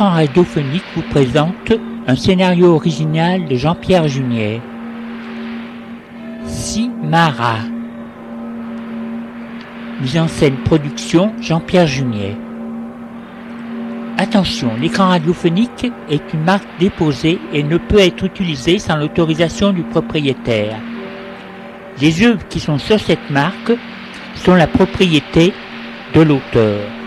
l'écran radiophonique vous présente un scénario original de Jean-Pierre Junier. Simara. Mise en scène production Jean-Pierre Junier. Attention, l'écran radiophonique est une marque déposée et ne peut être utilisé sans l'autorisation du propriétaire. Les œuvres qui sont sur cette marque sont la propriété de l'auteur.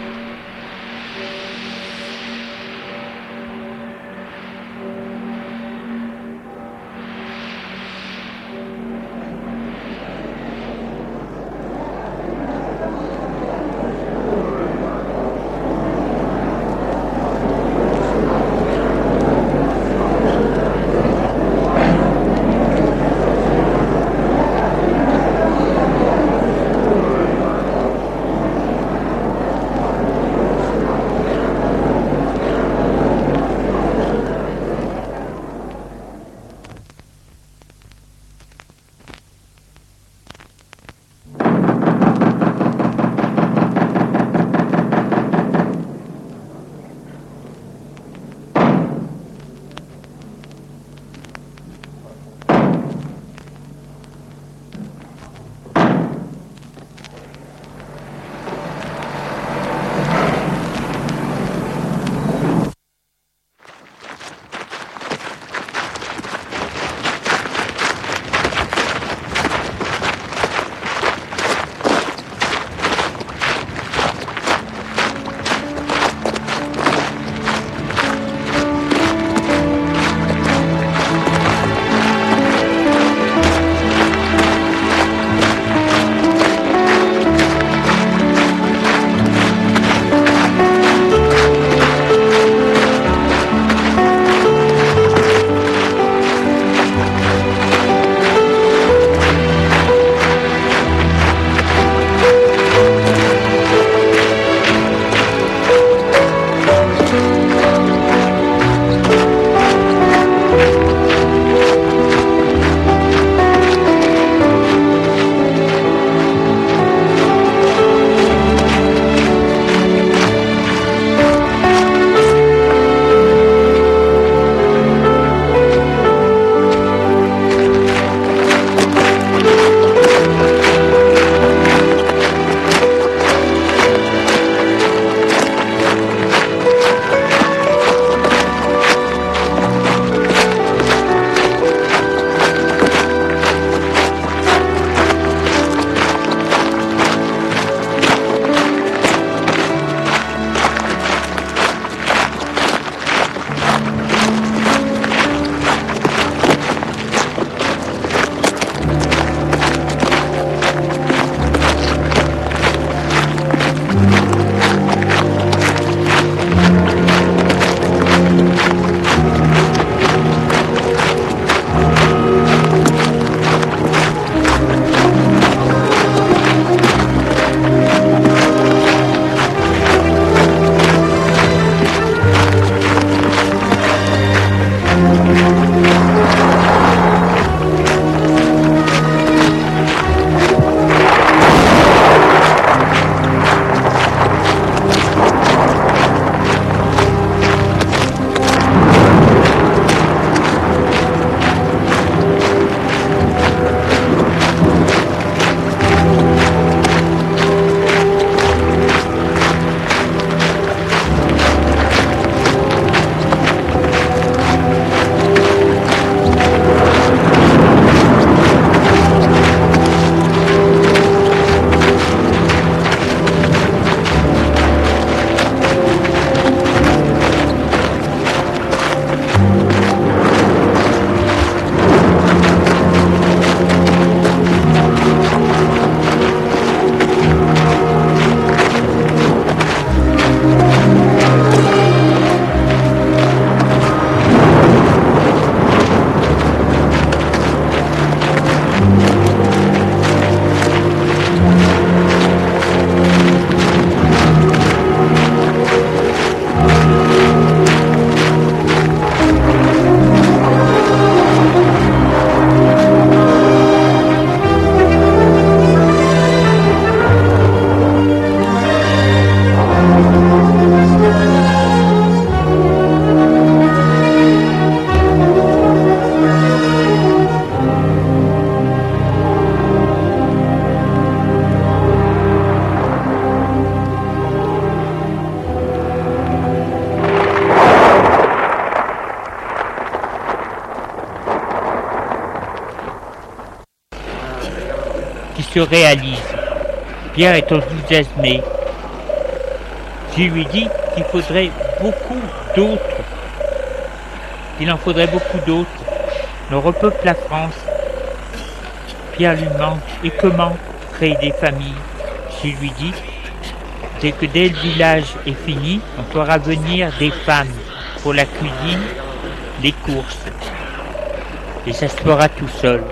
Qui se réalise. Pierre est enthousiasmé. Je lui dis qu'il faudrait beaucoup d'autres. Il en faudrait beaucoup d'autres. On repeuple la France. Pierre lui demande Et comment créer des familles? Je lui dis C'est que dès le village est fini, on fera venir des femmes pour la cuisine, les courses. Et ça se fera tout seul.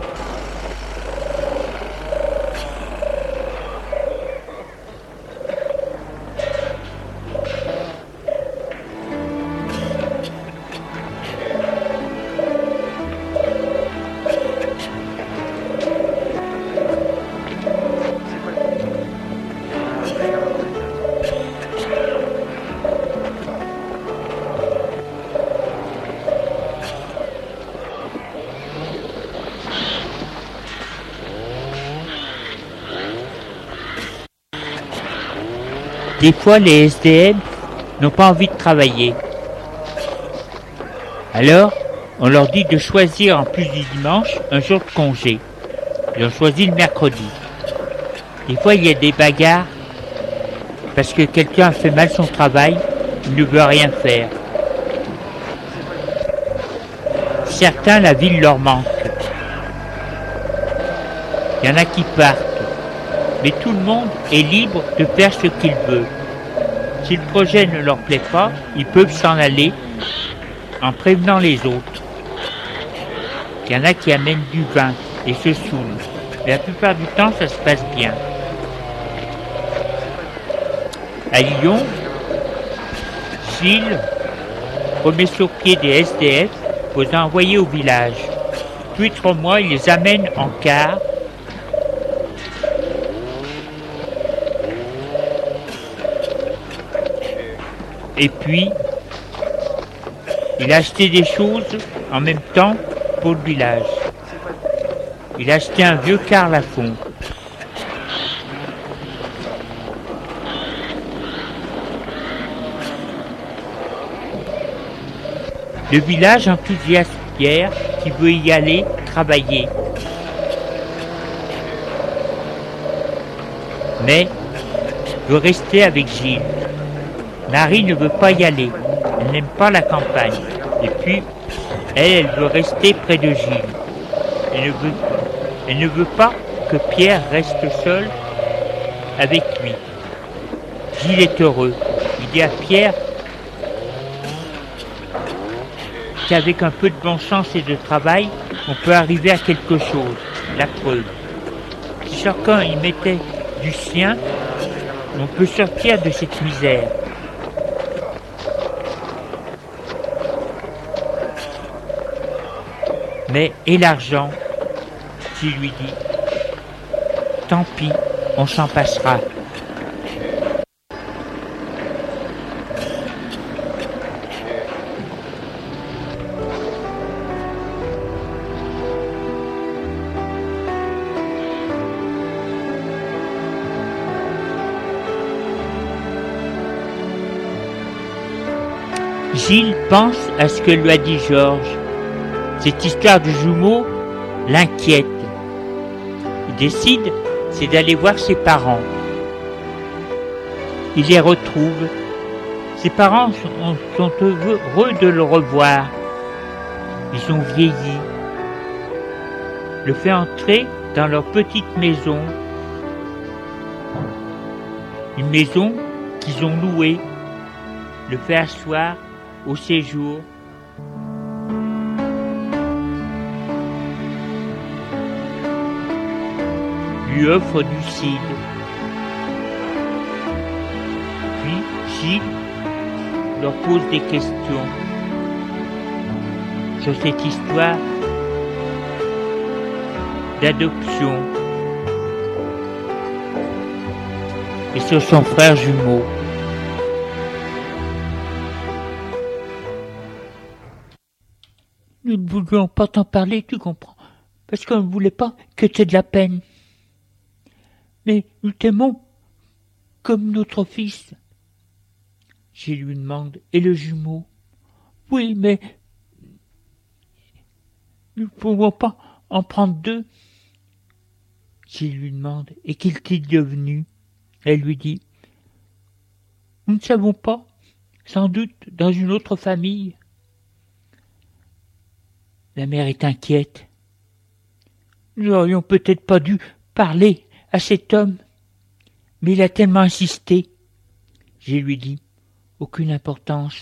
Des fois, les SDM n'ont pas envie de travailler. Alors, on leur dit de choisir en plus du dimanche un jour de congé. Ils ont choisi le mercredi. Des fois, il y a des bagarres parce que quelqu'un a fait mal son travail, il ne veut rien faire. Certains, la ville leur manque. Il y en a qui partent mais tout le monde est libre de faire ce qu'il veut. Si le projet ne leur plaît pas, ils peuvent s'en aller en prévenant les autres. Il y en a qui amènent du vin et se saoulent. Mais la plupart du temps, ça se passe bien. À Lyon, Gilles remet sur pied des SDF pour les envoyer au village. Puis trois mois, il les amène en car Et puis, il a acheté des choses en même temps pour le village. Il a acheté un vieux car Lafont. Le village enthousiaste Pierre qui veut y aller travailler. Mais veut rester avec Gilles. Marie ne veut pas y aller. Elle n'aime pas la campagne. Et puis, elle, elle veut rester près de Gilles. Elle ne veut, pas que Pierre reste seul avec lui. Gilles est heureux. Il dit à Pierre qu'avec un peu de bon sens et de travail, on peut arriver à quelque chose. La preuve. Si chacun y mettait du sien, on peut sortir de cette misère. Mais et l'argent? Tu lui dit. Tant pis, on s'en passera. Gilles pense à ce que lui a dit Georges cette histoire du jumeau l'inquiète. Il décide, c'est d'aller voir ses parents. Il les retrouve. Ses parents sont, heureux de le revoir. Ils ont vieilli. Le fait entrer dans leur petite maison. Une maison qu'ils ont louée. Le fait asseoir au séjour offre du cidre. Puis Gilles leur pose des questions sur cette histoire d'adoption et sur son frère jumeau. Nous ne voulions pas t'en parler, tu comprends, parce qu'on ne voulait pas que tu aies de la peine. Mais nous t'aimons comme notre fils. Je lui demande, et le jumeau? Oui, mais nous ne pouvons pas en prendre deux. S'il lui demande Et qu'est-il devenu? Elle lui dit Nous ne savons pas, sans doute dans une autre famille. La mère est inquiète. Nous n'aurions peut-être pas dû parler à cet homme, mais il a tellement insisté. Je lui dis Aucune importance.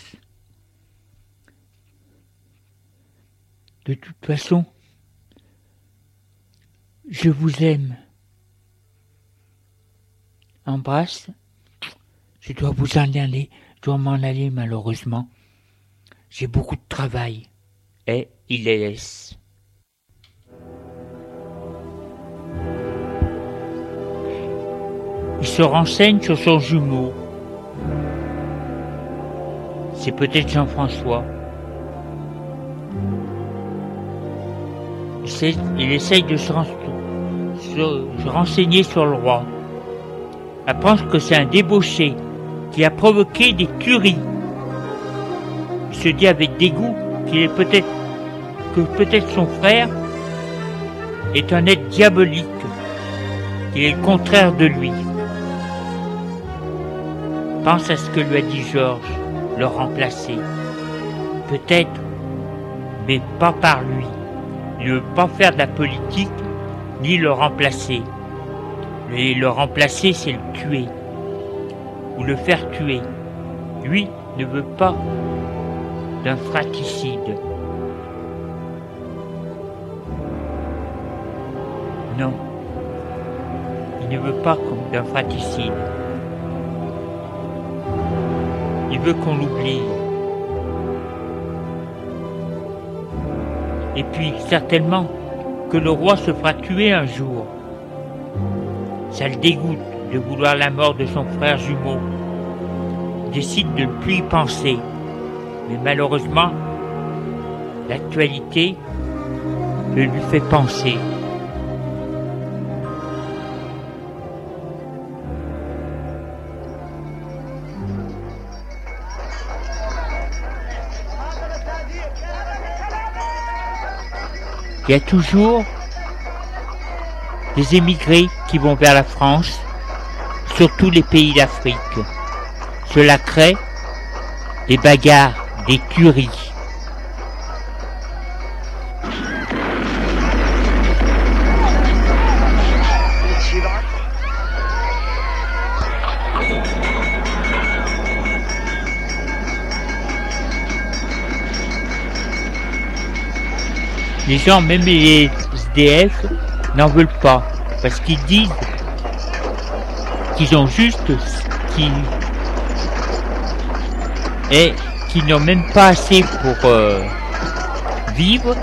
De toute façon, je vous aime. Embrasse. Je dois vous en aller, je dois m'en aller malheureusement. J'ai beaucoup de travail. Et il les laisse. Il se renseigne sur son jumeau. C'est peut-être Jean-François. Il essaye de se, renseigner sur le roi. Apprend que c'est un débauché qui a provoqué des tueries. Il se dit avec dégoût qu'il est peut-être que peut-être son frère est un être diabolique, qu'il est le contraire de lui. Pense à ce que lui a dit Georges, le remplacer. Peut-être, mais pas par lui. Il ne veut pas faire de la politique, ni le remplacer. Mais le remplacer, c'est le tuer, ou le faire tuer. Lui ne veut pas d'un fratricide. Non, il ne veut pas d'un fratricide. Il veut qu'on l'oublie. Et puis certainement que le roi se fera tuer un jour. Ça le dégoûte de vouloir la mort de son frère jumeau. Il décide de ne plus y penser. Mais malheureusement, l'actualité le lui fait penser. Il y a toujours des émigrés qui vont vers la France, surtout les pays d'Afrique. Cela crée des bagarres, des tueries. Les gens, même les SDF, n'en veulent pas. Parce qu'ils disent qu'ils ont juste ce qui et qu'ils n'ont même pas assez pour euh, vivre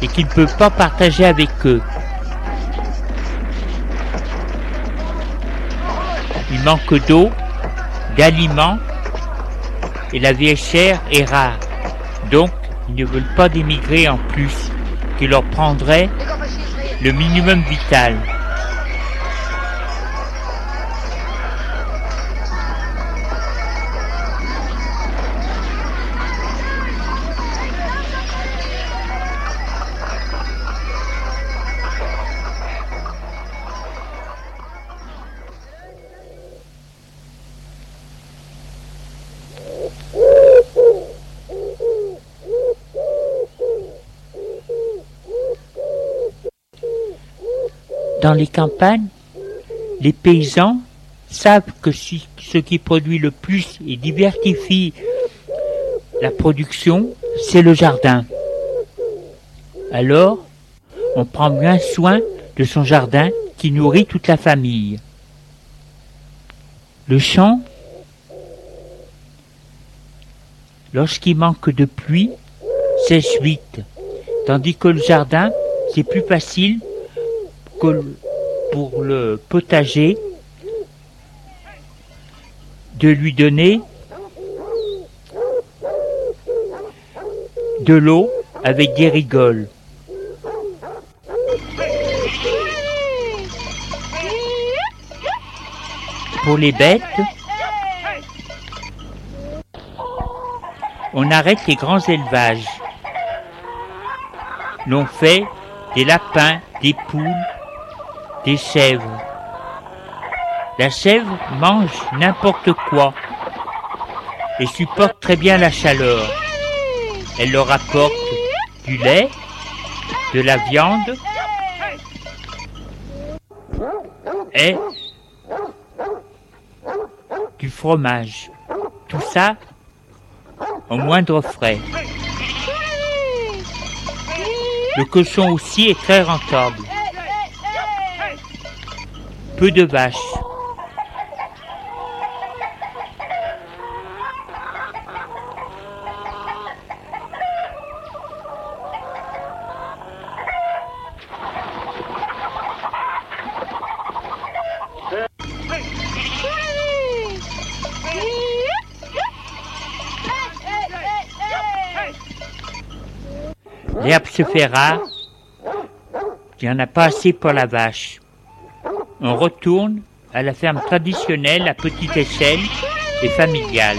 et qu'ils ne peuvent pas partager avec eux. Il manque d'eau, d'aliments et la vie chère est rare. Donc, ils ne veulent pas d'émigrer en plus, qui leur prendrait le minimum vital. Dans les campagnes, les paysans savent que ce qui produit le plus et diversifie la production, c'est le jardin. Alors, on prend bien soin de son jardin qui nourrit toute la famille. Le champ, lorsqu'il manque de pluie, sèche vite, tandis que le jardin, c'est plus facile pour le potager de lui donner de l'eau avec des rigoles. Pour les bêtes, on arrête les grands élevages. L'on fait des lapins, des poules, des chèvres. La chèvre mange n'importe quoi et supporte très bien la chaleur. Elle leur apporte du lait, de la viande et du fromage. Tout ça au moindre frais. Le cochon aussi est très rentable. Peu de vaches. L'herbe se fait rare, il n'y en a pas assez pour la vache. On retourne à la ferme traditionnelle à petite échelle et familiale.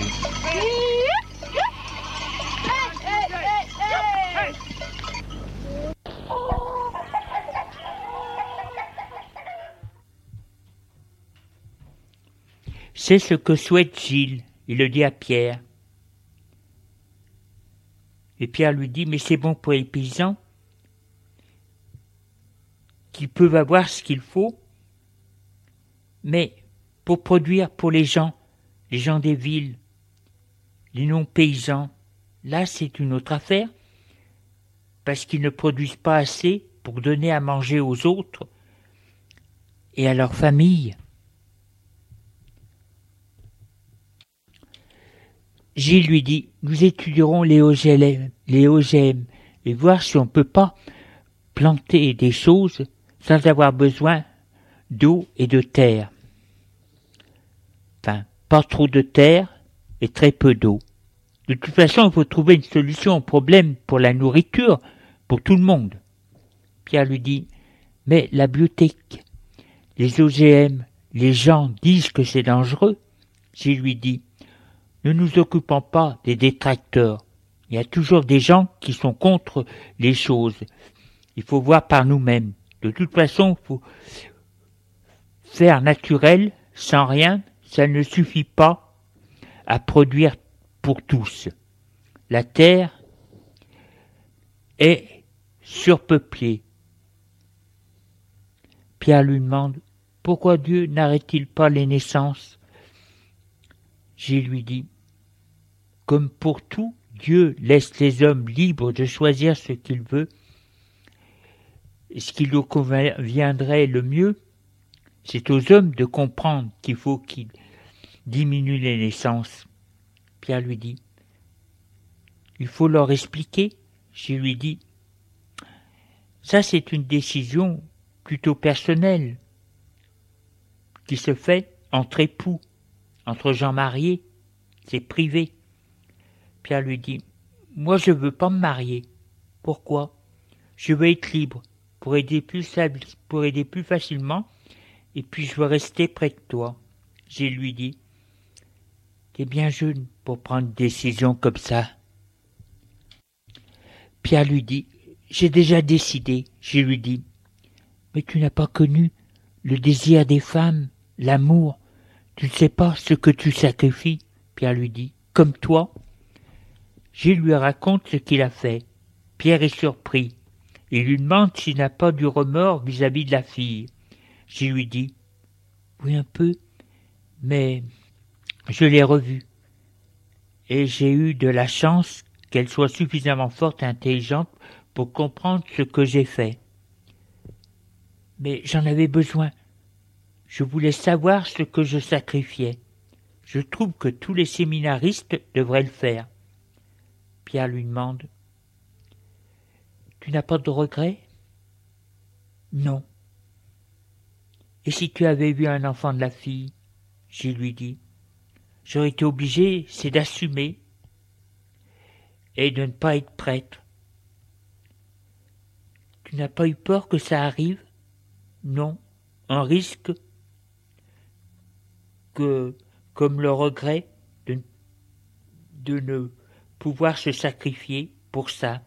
C'est ce que souhaite Gilles, il le dit à Pierre. Et Pierre lui dit, mais c'est bon pour les paysans qu'ils peuvent avoir ce qu'il faut, mais pour produire pour les gens, les gens des villes, les non-paysans, là c'est une autre affaire, parce qu'ils ne produisent pas assez pour donner à manger aux autres et à leur famille. Gilles lui dit Nous étudierons les OGM, les OGM et voir si on ne peut pas planter des choses sans avoir besoin d'eau et de terre. Pas trop de terre et très peu d'eau. De toute façon, il faut trouver une solution au problème pour la nourriture pour tout le monde. Pierre lui dit Mais la biotech, les OGM, les gens disent que c'est dangereux. Gilles lui dit ne nous occupons pas des détracteurs. Il y a toujours des gens qui sont contre les choses. Il faut voir par nous-mêmes. De toute façon, il faut faire naturel, sans rien, ça ne suffit pas à produire pour tous. La terre est surpeuplée. Pierre lui demande pourquoi Dieu n'arrête-t-il pas les naissances? Gilles lui dit comme pour tout, Dieu laisse les hommes libres de choisir ce qu'il veut, ce qui lui conviendrait le mieux, c'est aux hommes de comprendre qu'il faut qu'ils diminuent les naissances. Pierre lui dit, il faut leur expliquer. Je lui dis, ça c'est une décision plutôt personnelle qui se fait entre époux, entre gens mariés, c'est privé. Pierre lui dit Moi, je veux pas me marier. Pourquoi? Je veux être libre, pour aider plus, pour aider plus facilement, et puis je veux rester près de toi. J'ai lui dit T'es bien jeune pour prendre une décision comme ça. Pierre lui dit J'ai déjà décidé. Je lui dit Mais tu n'as pas connu le désir des femmes, l'amour. Tu ne sais pas ce que tu sacrifies. Pierre lui dit Comme toi, Gilles lui raconte ce qu'il a fait. Pierre est surpris. Il lui demande s'il n'a pas du remords vis-à-vis de la fille. Gilles lui dit Oui, un peu, mais je l'ai revue. Et j'ai eu de la chance qu'elle soit suffisamment forte et intelligente pour comprendre ce que j'ai fait. Mais j'en avais besoin. Je voulais savoir ce que je sacrifiais. Je trouve que tous les séminaristes devraient le faire. Pierre lui demande Tu n'as pas de regrets Non. Et si tu avais vu un enfant de la fille? Je lui dis J'aurais été obligé, c'est d'assumer et de ne pas être prêtre. Tu n'as pas eu peur que ça arrive? Non. Un risque que, comme le regret de, de ne pouvoir se sacrifier pour ça?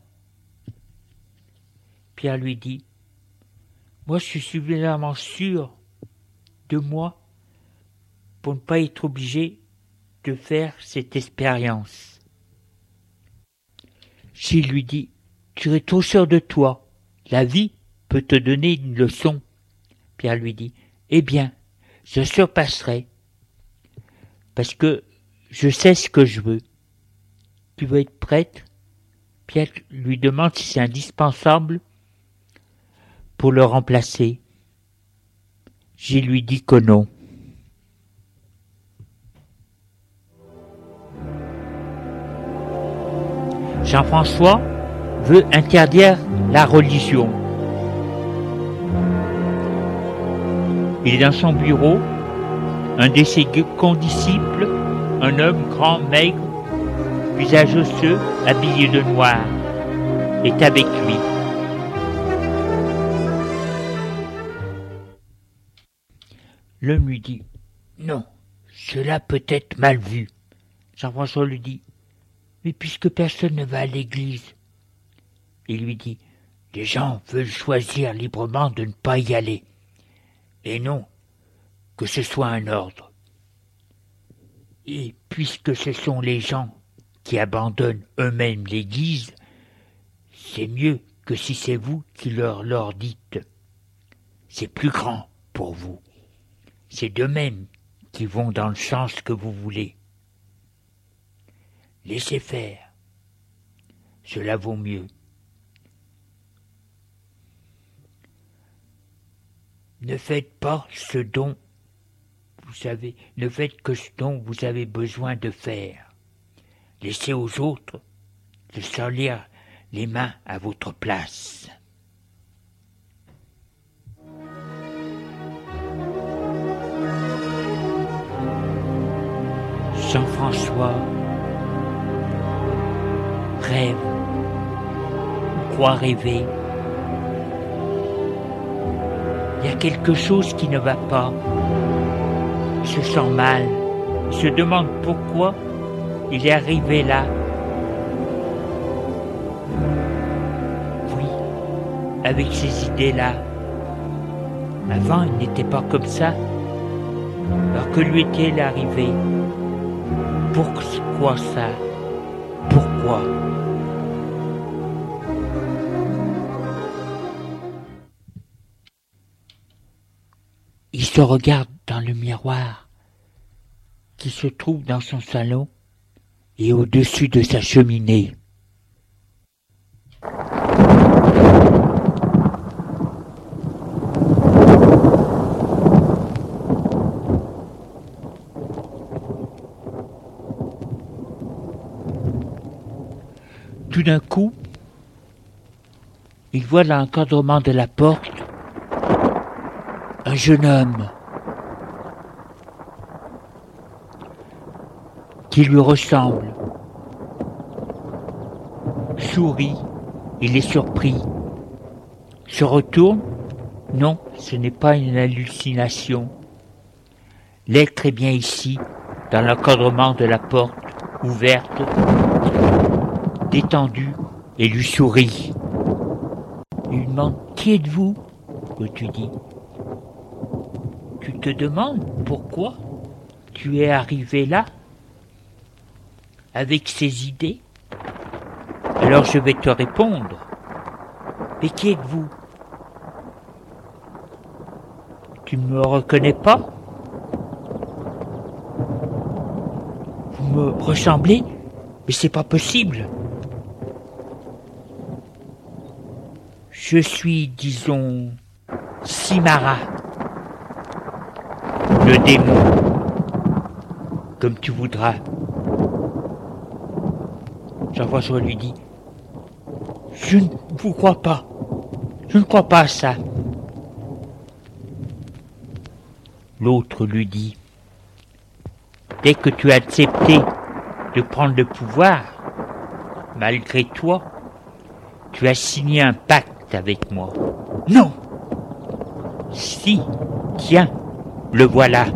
Pierre lui dit Moi, je suis suffisamment sûr de moi pour ne pas être obligé de faire cette expérience. Gilles lui dit, tu es trop sûr de toi. La vie peut te donner une leçon. Pierre lui dit, eh bien, je surpasserai. Parce que je sais ce que je veux. Tu veux être prêtre Pierre lui demande si c'est indispensable pour le remplacer. Gilles lui dit que non. Jean-François veut interdire la religion. Il est dans son bureau, un de ses condisciples, un homme grand, maigre, visage osseux, habillé de noir, est avec lui. L'homme lui dit Non, cela peut être mal vu. Jean-François lui dit Mais puisque personne ne va à l'église, il lui dit Les gens veulent choisir librement de ne pas y aller, et non que ce soit un ordre. Et puisque ce sont les gens qui abandonnent eux-mêmes l'Église, c'est mieux que si c'est vous qui leur leur dites. C'est plus grand pour vous. C'est d'eux-mêmes qui vont dans le sens que vous voulez. Laissez faire. Cela vaut mieux. Ne faites pas ce dont vous savez, ne faites que ce dont vous avez besoin de faire. Laissez aux autres de salir les mains à votre place. Jean-François rêve, croit rêver. Il y a quelque chose qui ne va pas. Il se sent mal. Il se demande pourquoi il est arrivé là. Oui, avec ces idées-là. Avant, il n'était pas comme ça. Alors que lui est-il arrivé Pourquoi ça? Pourquoi? Il se regarde dans le miroir qui se trouve dans son salon et au-dessus de sa cheminée. D'un coup, il voit dans l'encadrement de la porte un jeune homme qui lui ressemble. Sourit, il est surpris. Se retourne, non, ce n'est pas une hallucination. L'être est bien ici, dans l'encadrement de la porte, ouverte, détendu, et lui sourit. Il demande Qui êtes-vous que tu dis? Tu te demandes pourquoi tu es arrivé là avec ces idées? Alors je vais te répondre. Mais qui êtes-vous? Tu ne me reconnais pas? Vous me ressemblez? Mais c'est pas possible. Je suis, disons, Simara, le démon, comme tu voudras. Jean-François lui dit Je ne vous crois pas. Je ne crois pas à ça. L'autre lui dit Dès que tu as accepté de prendre le pouvoir, malgré toi, tu as signé un pacte avec moi. Non Si, tiens, le voilà.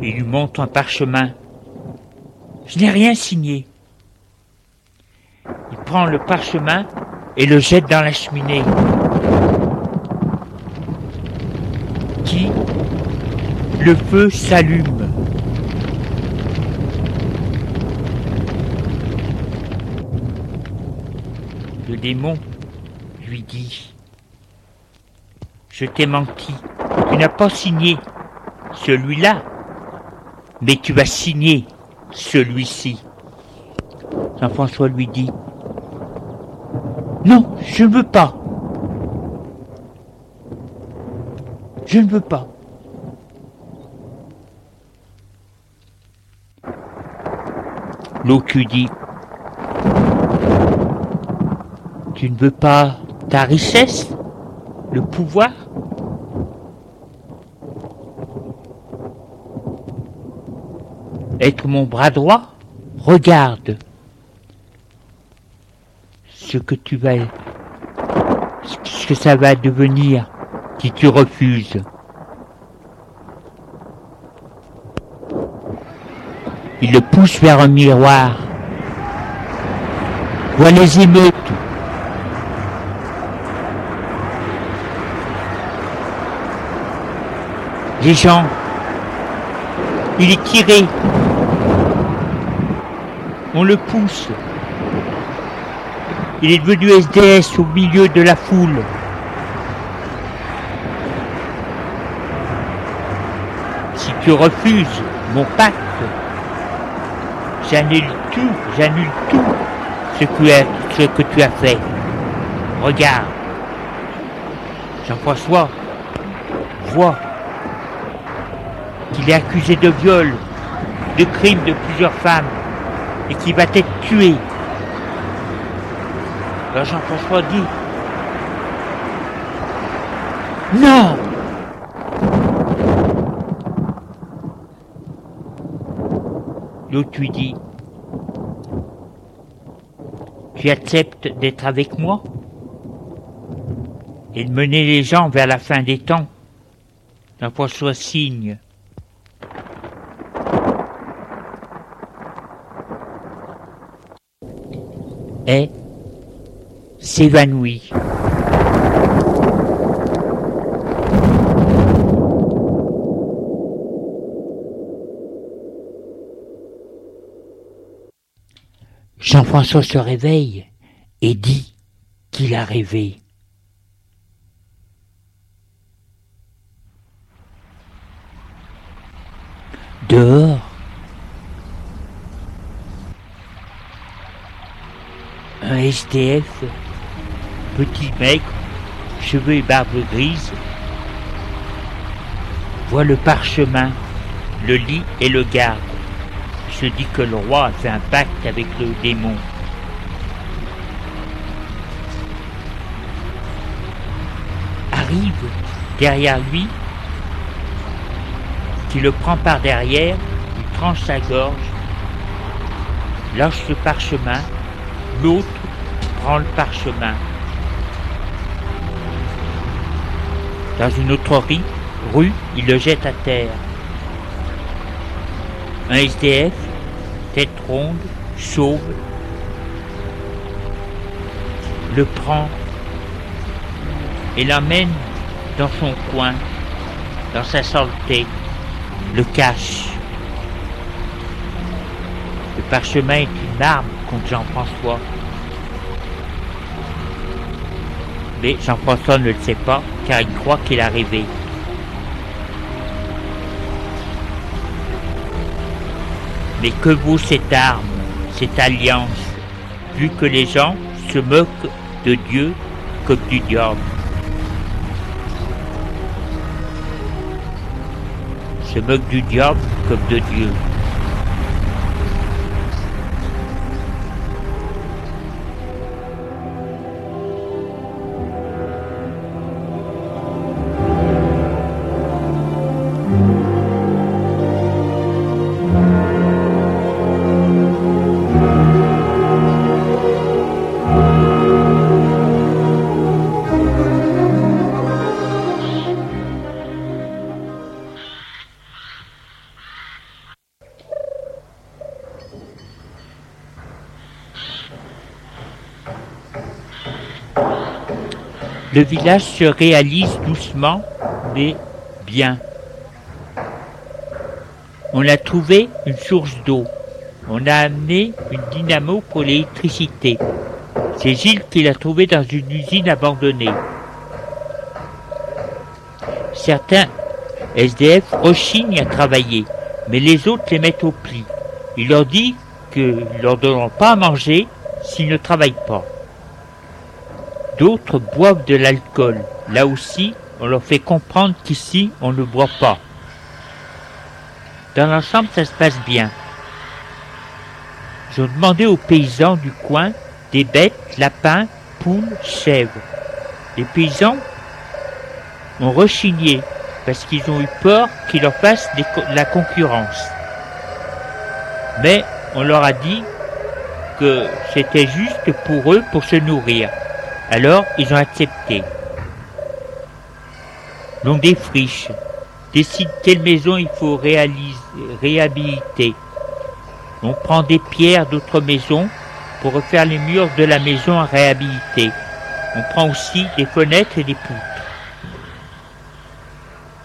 Il lui montre un parchemin. Je n'ai rien signé. Il prend le parchemin et le jette dans la cheminée. Qui Le feu s'allume. Démon lui dit Je t'ai menti. Tu n'as pas signé celui-là, mais tu vas signer celui-ci. Jean-François lui dit Non, je ne veux pas. Je ne veux pas. L'autre lui dit Tu ne veux pas ta richesse, le pouvoir? Être mon bras droit? Regarde ce que tu vas, ce que ça va devenir si tu refuses. Il le pousse vers un miroir. Vois les émeutes. Les gens. Il est tiré. On le pousse. Il est devenu SDS au milieu de la foule. Si tu refuses mon pacte, j'annule tout, j'annule tout ce que, ce que tu as fait. Regarde. Jean-François voit qu'il est accusé de viol, de crime de plusieurs femmes et qu'il va être tué. Alors Jean-François dit Non L'autre lui dit Tu acceptes d'être avec moi? Et de mener les gens vers la fin des temps Jean-François signe. Et s'évanouit. Jean-François se réveille et dit qu'il a rêvé. Dehors, un STF petit mec, cheveux et barbe grise, voit le parchemin, le lit et le garde. Se dit que le roi a fait un pacte avec le démon. Arrive derrière lui, qui le prend par derrière, lui tranche sa gorge, lâche le parchemin, l'autre prend le parchemin. Dans une autre rue, il le jette à terre. Un SDF, tête ronde, chauve, le prend et l'amène dans son coin, dans sa saleté, le cache. Le parchemin est une arme contre Jean-François. Mais Jean-François ne le sait pas car il croit qu'il a rêvé. Mais que vaut cette arme, cette alliance, vu que les gens se moquent de Dieu comme du diable? Se moquent du diable comme de Dieu. Le village se réalise doucement, mais bien. On a trouvé une source d'eau. On a amené une dynamo pour l'électricité. C'est Gilles qui l'a trouvé dans une usine abandonnée. Certains SDF rechignent à travailler, mais les autres les mettent au pli. Il leur dit qu'ils ne leur donneront pas à manger s'ils ne travaillent pas. D'autres boivent de l'alcool. Là aussi, on leur fait comprendre qu'ici, on ne boit pas. Dans l'ensemble, ça se passe bien. J'ai demandé aux paysans du coin des bêtes, lapins, poules, chèvres. Les paysans ont rechigné parce qu'ils ont eu peur qu'ils leur fassent la concurrence. Mais on leur a dit que c'était juste pour eux pour se nourrir. Alors ils ont accepté. Donc des friches décident quelle maison il faut réhabiliter. On prend des pierres d'autres maisons pour refaire les murs de la maison à réhabiliter. On prend aussi des fenêtres et des poutres.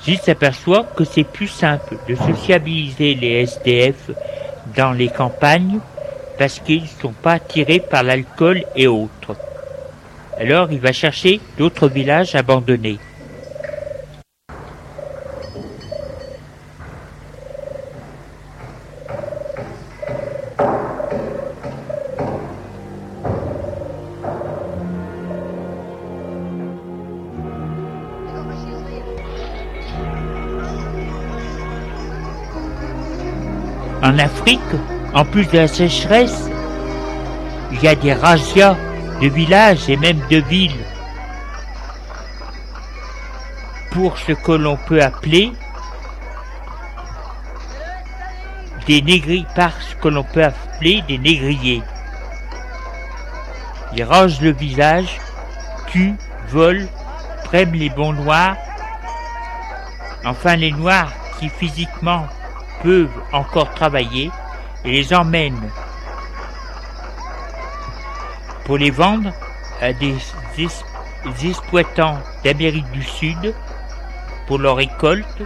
Gilles s'aperçoit que c'est plus simple de sociabiliser les SDF dans les campagnes parce qu'ils ne sont pas attirés par l'alcool et autres. Alors il va chercher d'autres villages abandonnés. En Afrique, en plus de la sécheresse, il y a des razzias de villages et même de villes pour ce que l'on peut appeler des négriers, par ce que l'on peut appeler des négriers. Ils rangent le village, tuent, volent, prennent les bons noirs, enfin les noirs qui physiquement peuvent encore travailler et les emmènent pour les vendre à des exploitants d'Amérique du Sud pour leur récolte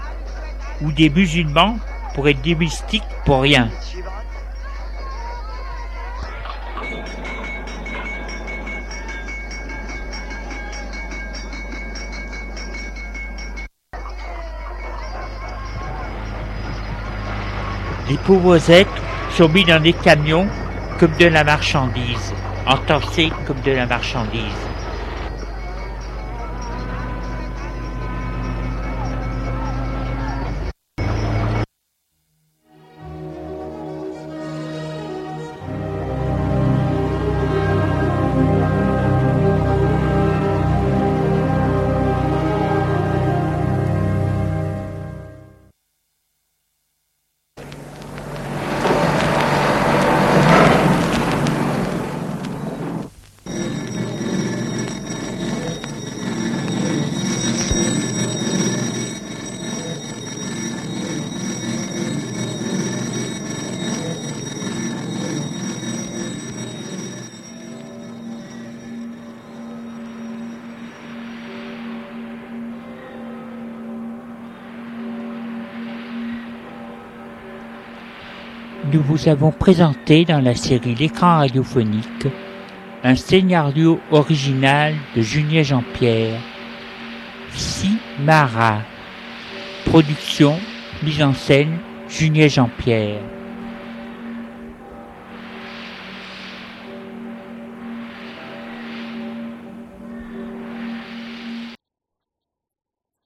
ou des musulmans pour être des mystiques pour rien. Les pauvres êtres sont mis dans des camions comme de la marchandise, entassés comme de la marchandise. Vous avons présenté dans la série L'écran radiophonique un scénario original de Julien Jean-Pierre, Simara. Production, mise en scène, Julien Jean-Pierre.